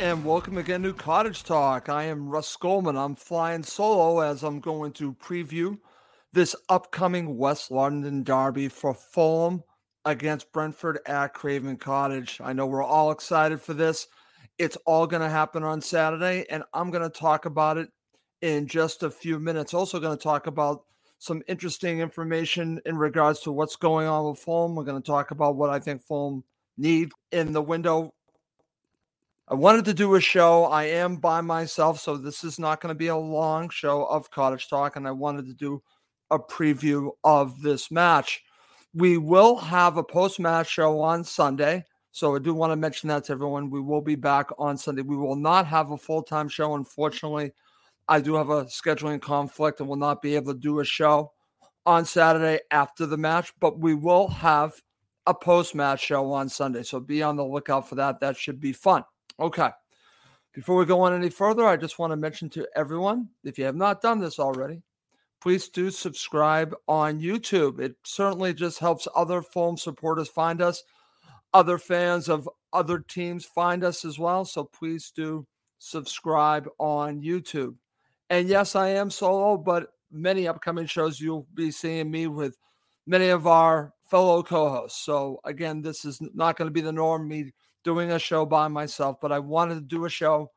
And welcome again to Cottage Talk. I am Russ Goldman. I'm flying solo as I'm going to preview this upcoming West London derby for Fulham against Brentford at Craven Cottage. I know we're all excited for this. It's all going to happen on Saturday, and I'm going to talk about it in just a few minutes. Also, going to talk about some interesting information in regards to what's going on with Fulham. We're going to talk about what I think Fulham need in the window I wanted to do a show. I am by myself, so this is not going to be a long show of Cottage Talk, and I wanted to do a preview of this match. We will have a post match show on Sunday. So I do want to mention that to everyone. We will be back on Sunday. We will not have a full time show, unfortunately. I do have a scheduling conflict and will not be able to do a show on Saturday after the match, but we will have a post match show on Sunday. So be on the lookout for that. That should be fun. Okay. Before we go on any further, I just want to mention to everyone if you have not done this already, please do subscribe on YouTube. It certainly just helps other Fulham supporters find us, other fans of other teams find us as well. So please do subscribe on YouTube. And yes, I am solo, but many upcoming shows you'll be seeing me with many of our fellow co hosts. So again, this is not going to be the norm, me doing a show by myself, but I wanted to do a show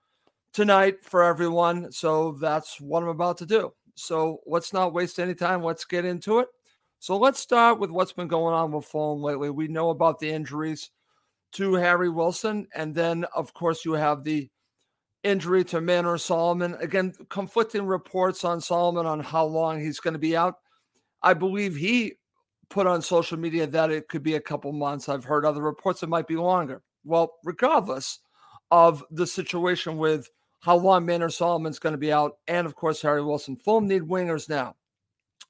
tonight for everyone. So that's what I'm about to do. So let's not waste any time. Let's get into it. So let's start with what's been going on with Fulham lately. We know about the injuries to Harry Wilson, and then of course you have the injury to Manor Solomon. Again, conflicting reports on Solomon on how long he's going to be out. I believe he put on social media that it could be a couple months. I've heard other reports it might be longer. Well, regardless of the situation with how long Manor Solomon's going to be out, and of course Harry Wilson, Fulham need wingers now.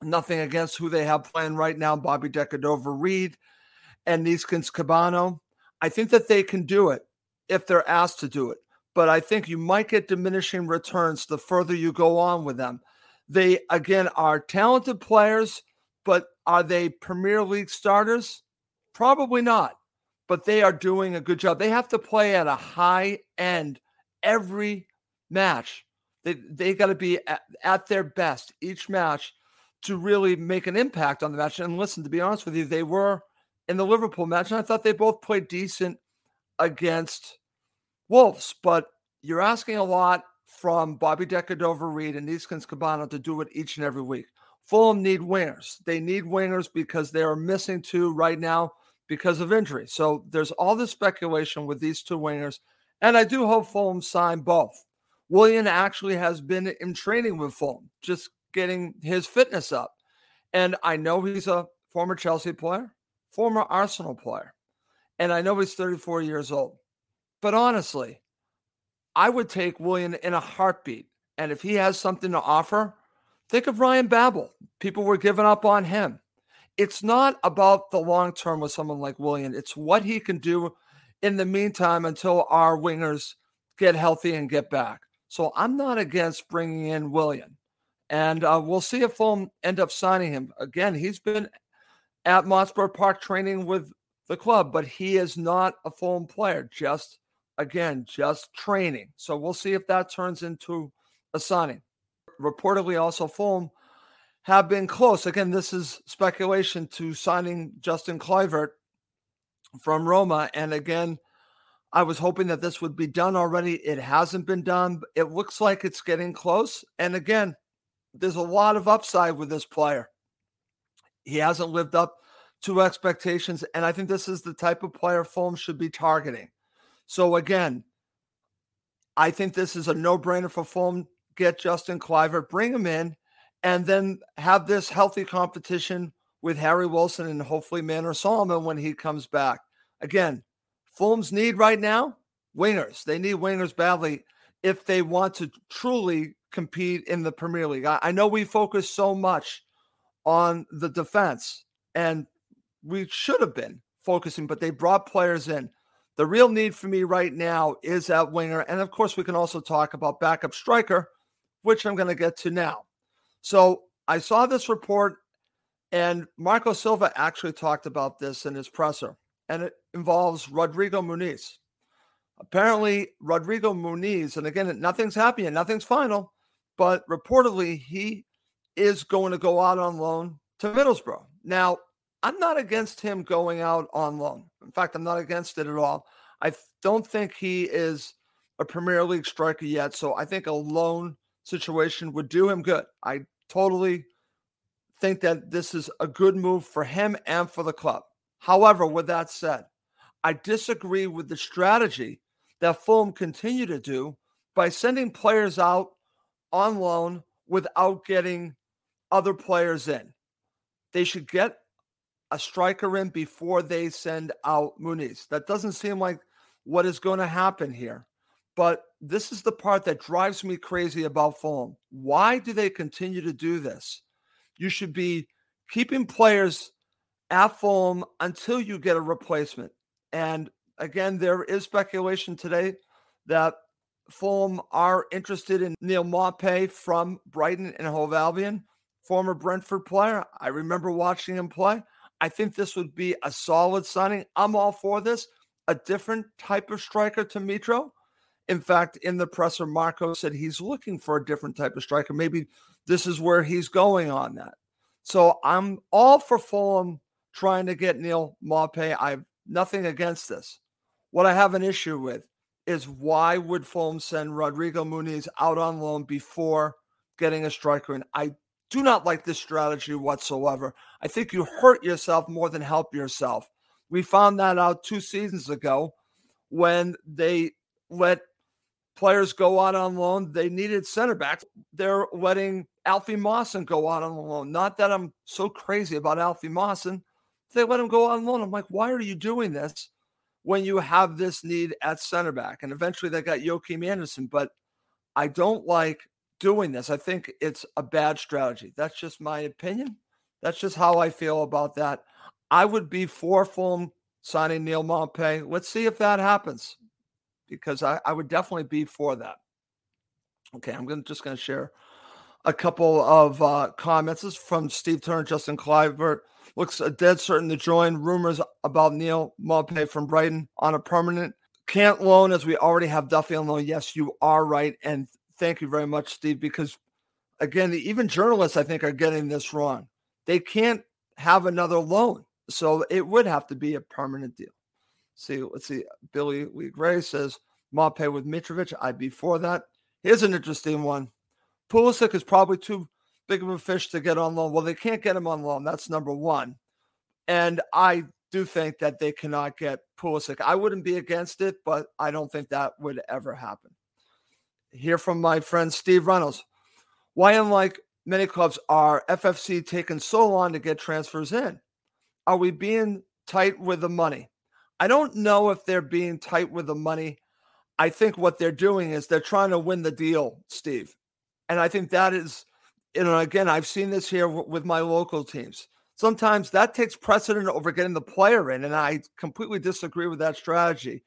Nothing against who they have playing right now, Bobby Decordova Reid and Neeskens Kebano. I think that they can do it if they're asked to do it. But I think you might get diminishing returns the further you go on with them. They, again, are talented players, but are they Premier League starters? Probably not but they are doing a good job. They have to play at a high end every match. They they got to be at, at, their best each match to really make an impact on the match. And listen, to be honest with you, they were in the Liverpool match, and I thought they both played decent against Wolves. But you're asking a lot from Bobby Decordova Reid and Neeskens Kebano to do it each and every week. Fulham need wingers. They need wingers because they are missing two right now because of injury. So there's all this speculation with these two wingers, and I do hope Fulham sign both. William actually has been in training with Fulham, just getting his fitness up. And I know he's a former Chelsea player, former Arsenal player, and I know he's 34 years old. But honestly, I would take William in a heartbeat And if he has something to offer, think of Ryan Babel. People were giving up on him. It's not about the long term with someone like William. It's what he can do in the meantime until our wingers get healthy and get back. So I'm not against bringing in William. And uh, we'll see if Fulham end up signing him. Again, he's been at Motspur Park training with the club, but he is not a Fulham player. Just, again, just training. So we'll see if that turns into a signing. Reportedly, also, Fulham have been close. Again, this is speculation to signing Justin Kluivert from Roma. And again, I was hoping that this would be done already. It hasn't been done. It looks like it's getting close. And again, there's a lot of upside with this player. He hasn't lived up to expectations. And I think this is the type of player Fulham should be targeting. So again, I think this is a no brainer for Fulham. Get Justin Kluivert, bring him in, and then have this healthy competition with Harry Wilson and hopefully Manor Solomon when he comes back. Again, Fulham's need right now wingers. They need wingers badly if they want to truly compete in the Premier League. I, I know we focus so much on the defense, and we should have been focusing, but they brought players in. The real need for me right now is at winger. And of course, we can also talk about backup striker, which I'm going to get to now. So I saw this report, and Marco Silva actually talked about this in his presser, and it involves Rodrigo Muniz. Apparently, Rodrigo Muniz, and again, nothing's happy and nothing's final, but reportedly he is going to go out on loan to Middlesbrough. Now, I'm not against him going out on loan. In fact, I'm not against it at all. I don't think he is a Premier League striker yet, so I think a loan situation would do him good. I totally think that this is a good move for him and for the club. However, with that said, I disagree with the strategy that Fulham continue to do by sending players out on loan without getting other players in. They should get a striker in before they send out Muniz. That doesn't seem like what is going to happen here. But this is the part that drives me crazy about Fulham. Why do they continue to do this? You should be keeping players at Fulham until you get a replacement. And again, there is speculation today that Fulham are interested in Neal Maupay from Brighton and Hove Albion, former Brentford player. I remember watching him play. I think this would be a solid signing. I'm all for this. A different type of striker to Mitro. In fact, in the presser, Marco said he's looking for a different type of striker. Maybe this is where he's going on that. So I'm all for Fulham trying to get Neal Maupay. I have nothing against this. What I have an issue with is why would Fulham send Rodrigo Muniz out on loan before getting a striker? And I do not like this strategy whatsoever. I think you hurt yourself more than help yourself. We found that out two seasons ago when they let players go out on loan. They needed center backs. They're letting Alfie Mawson go out on loan. Not that I'm so crazy about Alfie Mawson. They let him go on loan. I'm like, why are you doing this? when you have this need at center back. And eventually they got Joachim Andersen, but I don't like doing this. I think it's a bad strategy. That's just my opinion. That's just how I feel about that. I would be for Fulham signing Neal Maupay. Let's see if that happens because I, I would definitely be for that. Okay, I'm gonna, just going to share a couple of uh, comments. This is from Steve Turner, Justin Kluivert looks dead certain to join. Rumors about Neal Maupay from Brighton on a permanent can't loan as we already have Duffy on loan. Yes, you are right. And thank you very much, Steve, because again, even journalists, I think, are getting this wrong. They can't have another loan. So it would have to be a permanent deal. See, let's see. Billy Lee Gray says Maupay with Mitrovic. I'd be for that. Here's an interesting one. Pulisic is probably too big of a fish to get on loan. Well, they can't get him on loan. That's number one. And I do think that they cannot get Pulisic. I wouldn't be against it, but I don't think that would ever happen. Hear from my friend Steve Reynolds. Why, unlike many clubs, are FFC taking so long to get transfers in? Are we being tight with the money? I don't know if they're being tight with the money. I think what they're doing is they're trying to win the deal, Steve. And I think that is, you know, again, I've seen this here w- with my local teams. Sometimes that takes precedent over getting the player in. And I completely disagree with that strategy.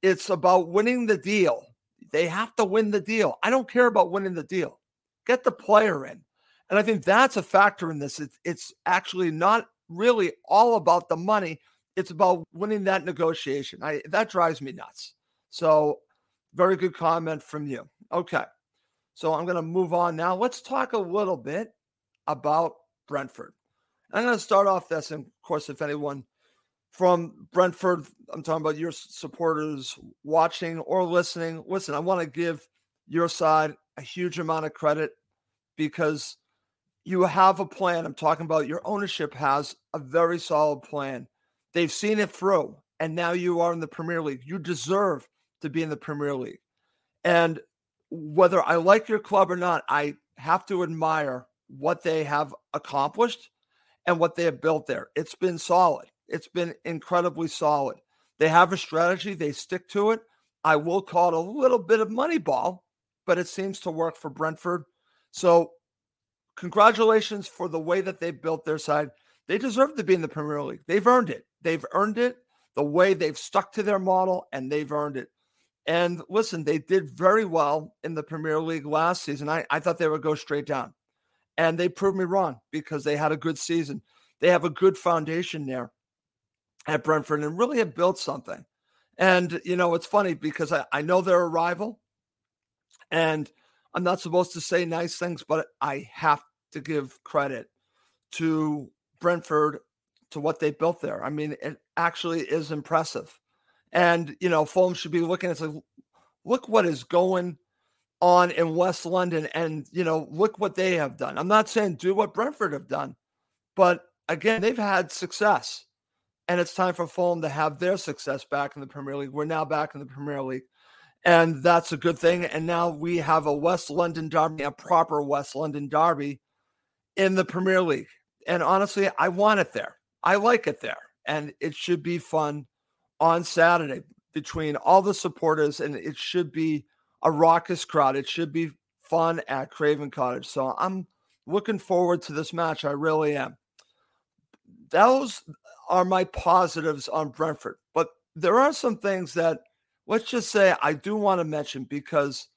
It's about winning the deal. They have to win the deal. I don't care about winning the deal. Get the player in. And I think that's a factor in this. It's, it's actually not really all about the money. It's about winning that negotiation. I that drives me nuts. So, very good comment from you. Okay. So, I'm going to move on now. Let's talk a little bit about Brentford. I'm going to start off this. And of course, if anyone from Brentford, I'm talking about your supporters watching or listening, listen, I want to give your side a huge amount of credit because you have a plan. I'm talking about your ownership has a very solid plan. They've seen it through, and now you are in the Premier League. You deserve to be in the Premier League. And whether I like your club or not, I have to admire what they have accomplished and what they have built there. It's been solid. It's been incredibly solid. They have a strategy, they stick to it. I will call it a little bit of money ball, but it seems to work for Brentford. So congratulations for the way that they built their side. They deserve to be in the Premier League. They've earned it. They've earned it the way they've stuck to their model and they've earned it. And listen, they did very well in the Premier League last season. I, I thought they would go straight down. And they proved me wrong because they had a good season. They have a good foundation there at Brentford and really have built something. And, you know, it's funny because I, I know they're a rival and I'm not supposed to say nice things, but I have to give credit to Brentford to what they built there. I mean, it actually is impressive. And, you know, Fulham should be looking at like, look what is going on in West London and, you know, look what they have done. I'm not saying do what Brentford have done, but again, they've had success. And it's time for Fulham to have their success back in the Premier League. We're now back in the Premier League. And that's a good thing. And now we have a West London derby, a proper West London derby in the Premier League. And honestly, I want it there. I like it there. And it should be fun on Saturday between all the supporters. And it should be a raucous crowd. It should be fun at Craven Cottage. So I'm looking forward to this match. I really am. Those are my positives on Brentford. But there are some things that let's just say I do want to mention because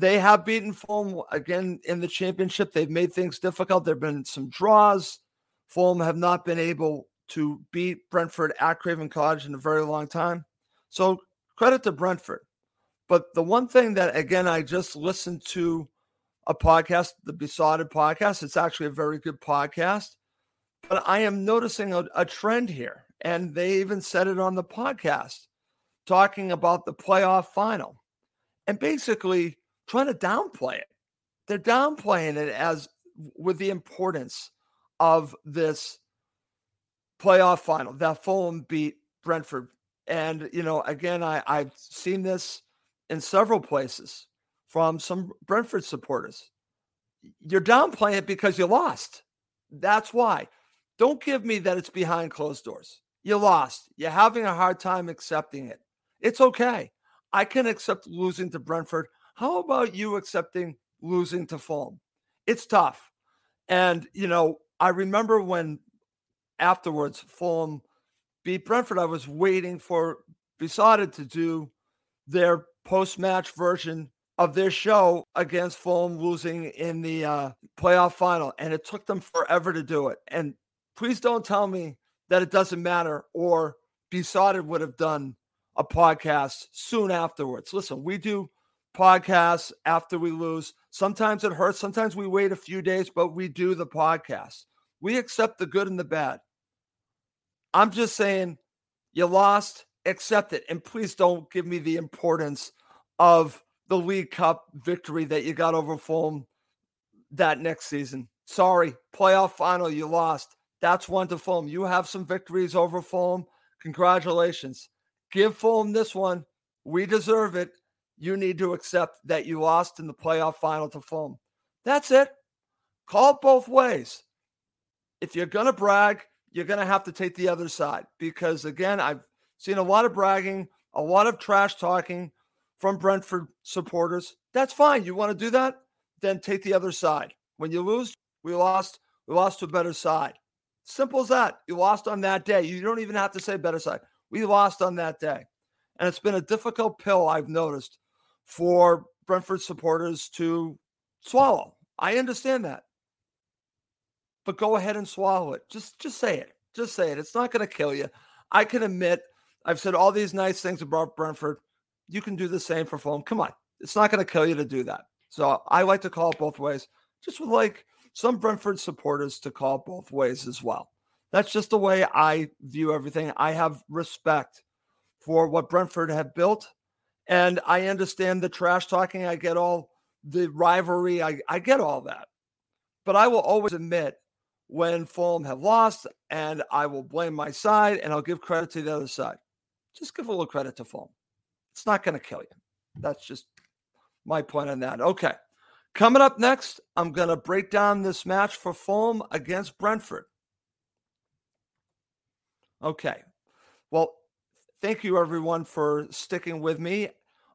they have beaten Fulham again in the championship. They've made things difficult. There have been some draws. Fulham have not been able to beat Brentford at Craven Cottage in a very long time. So credit to Brentford. But the one thing that, again, I just listened to a podcast, the Beesotted podcast. It's actually a very good podcast. But I am noticing a, a trend here. And they even said it on the podcast talking about the playoff final and basically trying to downplay it. They're downplaying it as with the importance of this playoff final that Fulham beat Brentford. And, you know, again, I, I've seen this in several places from some Brentford supporters. You're downplaying it because you lost. That's why. Don't give me that it's behind closed doors. You lost. You're having a hard time accepting it. It's okay. I can accept losing to Brentford. How about you accepting losing to Fulham? It's tough. And, you know, I remember when afterwards Fulham beat Brentford, I was waiting for Beesotted to do their post match version of their show against Fulham losing in the uh, playoff final. And it took them forever to do it. And please don't tell me that it doesn't matter or Beesotted would have done a podcast soon afterwards. Listen, we do podcasts after we lose. Sometimes it hurts. Sometimes we wait a few days, but we do the podcast. We accept the good and the bad. I'm just saying, you lost, accept it. And please don't give me the importance of the League Cup victory that you got over Fulham that next season. Sorry, playoff final, you lost. That's one to Fulham. You have some victories over Fulham. Congratulations. Give Fulham this one. We deserve it. You need to accept that you lost in the playoff final to Fulham. That's it. Call it both ways. If you're going to brag, you're going to have to take the other side because, again, I've seen a lot of bragging, a lot of trash talking from Brentford supporters. That's fine. You want to do that? then take the other side. When you lose, we lost. We lost to a better side. Simple as that. You lost on that day. You don't even have to say better side. We lost on that day. And it's been a difficult pill, I've noticed, for Brentford supporters to swallow. I understand that. But go ahead and swallow it. Just just say it. Just say it. It's not going to kill you. I can admit I've said all these nice things about Brentford. You can do the same for Fulham. Come on. It's not going to kill you to do that. So I like to call it both ways. Just would like some Brentford supporters to call it both ways as well. That's just the way I view everything. I have respect for what Brentford have built. And I understand the trash talking. I get all the rivalry. I, I get all that. But I will always admit when Fulham have lost, and I will blame my side and I'll give credit to the other side. Just give a little credit to Fulham. It's not going to kill you. That's just my point on that. Okay. Coming up next, I'm going to break down this match for Fulham against Brentford. Okay. Well, thank you everyone for sticking with me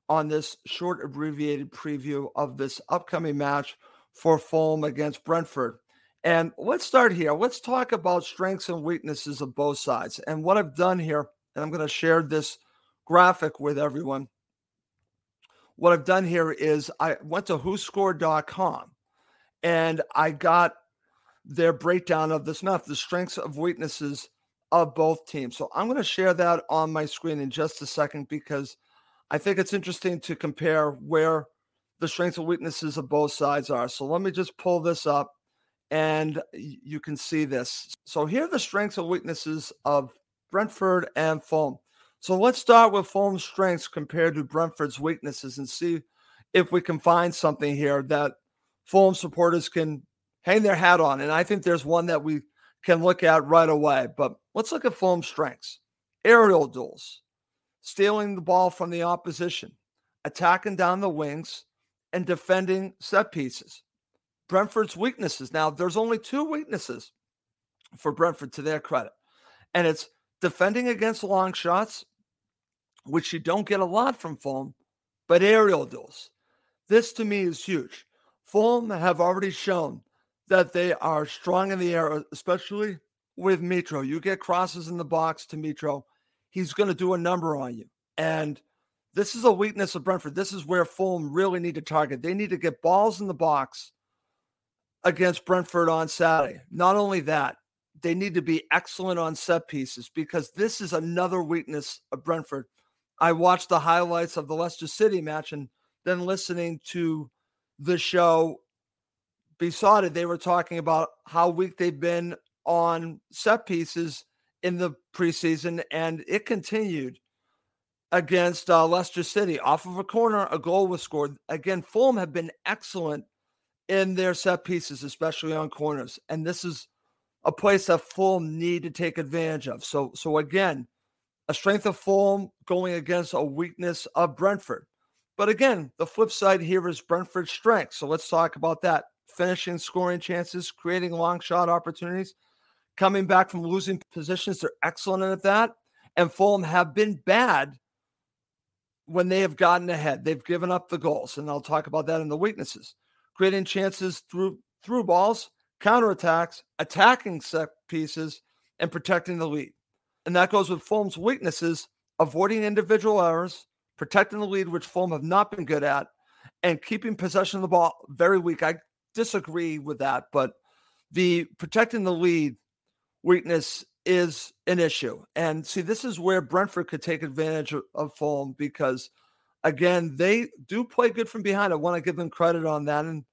on this short abbreviated preview of this upcoming match for Fulham against Brentford. And let's start here. Let's talk about strengths and weaknesses of both sides. And what I've done here, and I'm going to share this graphic with everyone. What I've done here is I went to whoscored.com and I got their breakdown of this match, the strengths of weaknesses of both teams. So I'm going to share that on my screen in just a second because I think it's interesting to compare where the strengths and weaknesses of both sides are. So let me just pull this up and you can see this. So here are the strengths and weaknesses of Brentford and Fulham. So let's start with Fulham's strengths compared to Brentford's weaknesses and see if we can find something here that Fulham supporters can hang their hat on. And I think there's one that we can look at right away. But let's look at Fulham's strengths aerial duels, stealing the ball from the opposition, attacking down the wings, and defending set pieces. Brentford's weaknesses. Now, there's only two weaknesses for Brentford to their credit, and it's defending against long shots, which you don't get a lot from Fulham, but aerial duels. This to me is huge. Fulham have already shown that they are strong in the air, especially with Mitro. You get crosses in the box to Mitro, he's going to do a number on you. And this is a weakness of Brentford. This is where Fulham really need to target. They need to get balls in the box against Brentford on Saturday. Not only that, they need to be excellent on set pieces because this is another weakness of Brentford. I watched the highlights of the Leicester City match and then listening to the show Beesotted, they were talking about how weak they've been on set pieces in the preseason, and it continued against uh, Leicester City. Off of a corner, a goal was scored. Again, Fulham have been excellent in their set pieces, especially on corners. And this is a place that Fulham need to take advantage of. So, so again, a strength of Fulham going against a weakness of Brentford. But again, the flip side here is Brentford's strength. So let's talk about that. Finishing scoring chances, creating long shot opportunities, coming back from losing positions. They're excellent at that. And Fulham have been bad when they have gotten ahead. They've given up the goals. And I'll talk about that in the weaknesses creating chances through through balls, counterattacks, attacking set pieces, and protecting the lead. And that goes with Fulham's weaknesses, avoiding individual errors, protecting the lead, which Fulham have not been good at, and keeping possession of the ball very weak. I disagree with that, but the protecting the lead weakness is an issue. And see, this is where Brentford could take advantage of Fulham because – again, they do play good from behind. I want to give them credit on that. And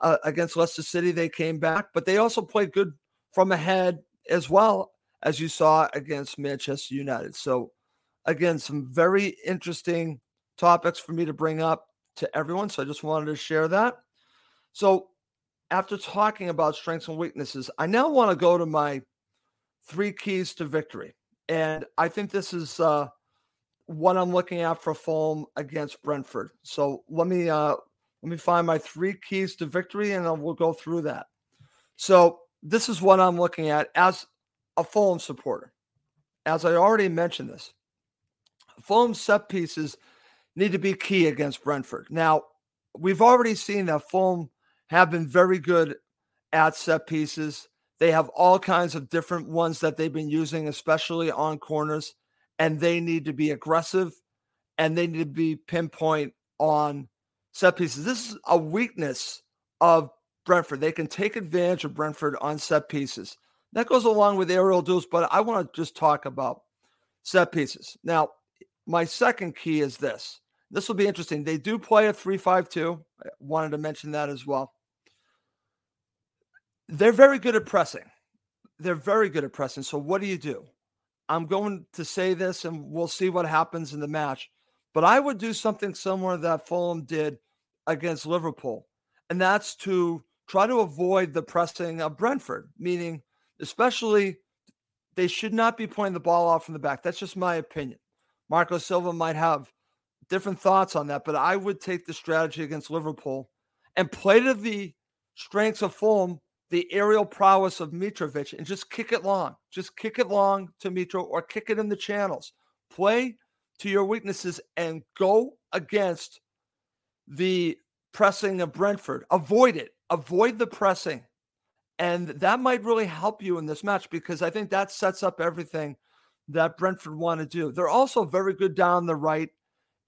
uh, against Leicester City, they came back, but they also played good from ahead as well as you saw against Manchester United. So, again, some very interesting topics for me to bring up to everyone. So, I just wanted to share that. So, after talking about strengths and weaknesses, I now want to go to my three keys to victory. And I think this is uh, what I'm looking at for Fulham against Brentford. So let me uh let me find my three keys to victory and we'll go through that. So this is what I'm looking at as a Fulham supporter. As I already mentioned this, Fulham set pieces need to be key against Brentford. Now, we've already seen that Fulham have been very good at set pieces. They have all kinds of different ones that they've been using, especially on corners, and they need to be aggressive and they need to be pinpoint on set pieces. This is a weakness of Brentford. They can take advantage of Brentford on set pieces. That goes along with aerial duels, but I want to just talk about set pieces. Now, my second key is this. This will be interesting. They do play a 3-5-2. I wanted to mention that as well. They're very good at pressing. They're very good at pressing. So what do you do? I'm going to say this and we'll see what happens in the match. But I would do something similar that Fulham did against Liverpool. And that's to try to avoid the pressing of Brentford, meaning especially they should not be playing the ball off from the back. That's just my opinion. Marco Silva might have different thoughts on that, but I would take the strategy against Liverpool and play to the strengths of Fulham, the aerial prowess of Mitrovic, and just kick it long. Just kick it long to Mitro or kick it in the channels. Play to your weaknesses and go against the pressing of Brentford. Avoid it. Avoid the pressing. And that might really help you in this match because I think that sets up everything that Brentford want to do. They're also very good down the right,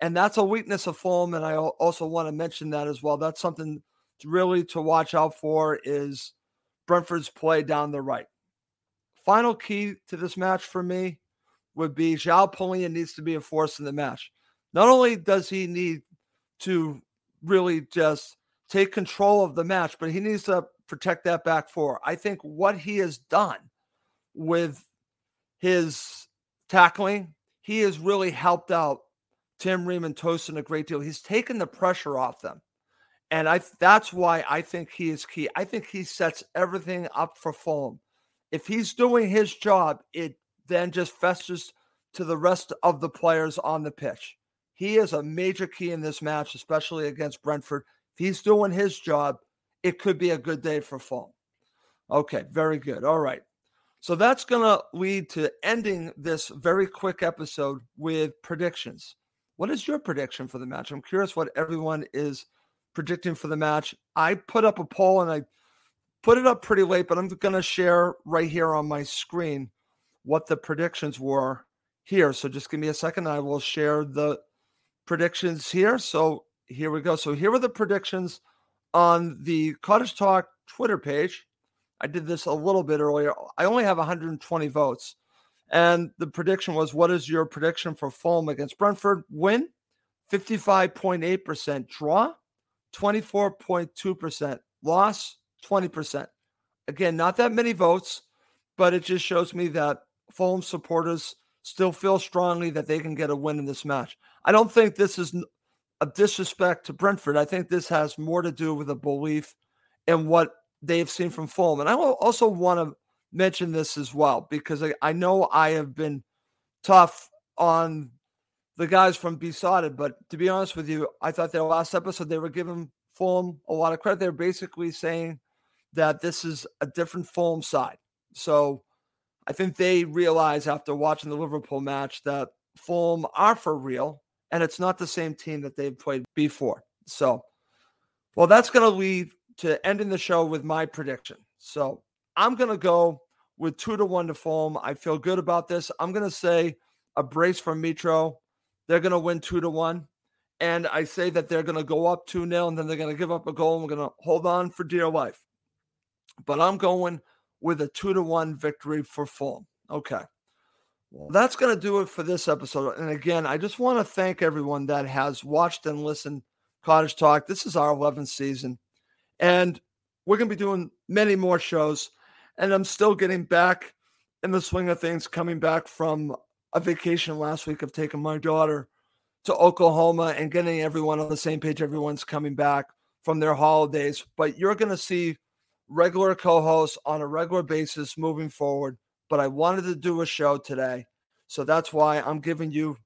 and that's a weakness of Fulham. And I also want to mention that as well. That's something really to watch out for is Brentford's play down the right. Final key to this match for me would be João Palhinha needs to be a force in the match. Not only does he need to really just take control of the match, but he needs to protect that back four. I think what he has done with his tackling, he has really helped out Tim Ream and Tosin a great deal. He's taken the pressure off them. And I that's why I think he is key. I think he sets everything up for Fulham. If he's doing his job, it then just festers to the rest of the players on the pitch. He is a major key in this match, especially against Brentford. If he's doing his job, it could be a good day for Fulham. Okay, very good. All right. So that's going to lead to ending this very quick episode with predictions. What is your prediction for the match? I'm curious what everyone is predicting for the match. I put up a poll and I put it up pretty late, but I'm going to share right here on my screen what the predictions were here. So just give me a second. I will share the predictions here. So here we go. So here are the predictions on the Cottage Talk Twitter page. I did this a little bit earlier. I only have 120 votes. And the prediction was what is your prediction for Fulham against Brentford? Win 55.8%, draw 24.2%, loss 20%. Again, not that many votes, but it just shows me that Fulham supporters still feel strongly that they can get a win in this match. I don't think this is a disrespect to Brentford. I think this has more to do with a belief in what they've seen from Fulham. And I also want to mention this as well because I, I know I have been tough on the guys from Beesotted, but to be honest with you, I thought their last episode they were giving Fulham a lot of credit. They're basically saying that this is a different Fulham side. So I think they realize after watching the Liverpool match that Fulham are for real, and it's not the same team that they've played before. So, well, that's going to lead to ending the show with my prediction. So I'm going to go with two to one to Fulham. I feel good about this. I'm going to say a brace from Mitro. They're going to win two to one. And I say that they're going to go up 2 0 and then they're going to give up a goal and we're going to hold on for dear life. But I'm going with a two to one victory for Fulham. Okay. Well, that's going to do it for this episode. And again, I just want to thank everyone that has watched and listened Cottage Talk. This is our 11th season. And we're going to be doing many more shows. And I'm still getting back in the swing of things, coming back from a vacation last week of taking my daughter to Oklahoma and getting everyone on the same page. Everyone's coming back from their holidays. But you're going to see regular co hosts on a regular basis moving forward. But I wanted to do a show today. So that's why I'm giving you,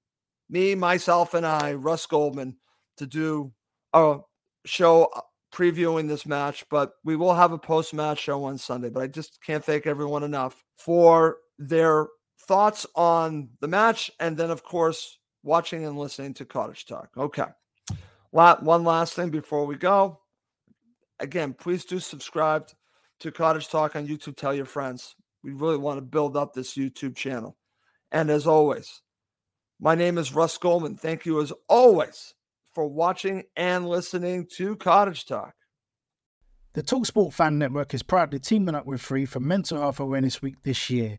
me, myself, and I, Russ Goldman, to do a show uh, previewing this match. But we will have a post match show on Sunday. But I just can't thank everyone enough for their thoughts on the match. And then, of course, watching and listening to Cottage Talk. Okay. One last thing before we go. again, please do subscribe to Cottage Talk on YouTube. Tell your friends. We really want to build up this YouTube channel. And as always, my name is Russ Goldman. Thank you, as always, for watching and listening to Cottage Talk. The Talksport Fan Network is proudly teaming up with Free for Mental Health Awareness Week this year.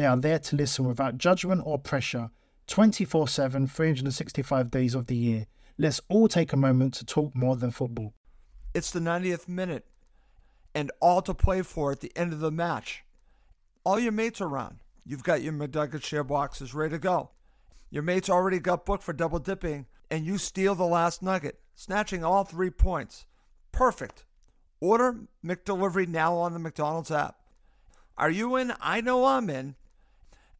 They are there to listen without judgment or pressure 24 7, 365 days of the year. Let's all take a moment to talk more than football. It's the 90th minute and all to play for at the end of the match. All your mates are around. You've got your McNugget share boxes ready to go. Your mates already got booked for double dipping, and you steal the last nugget, snatching all three points. Perfect. Order McDelivery now on the McDonald's app. Are you in? I know I'm in.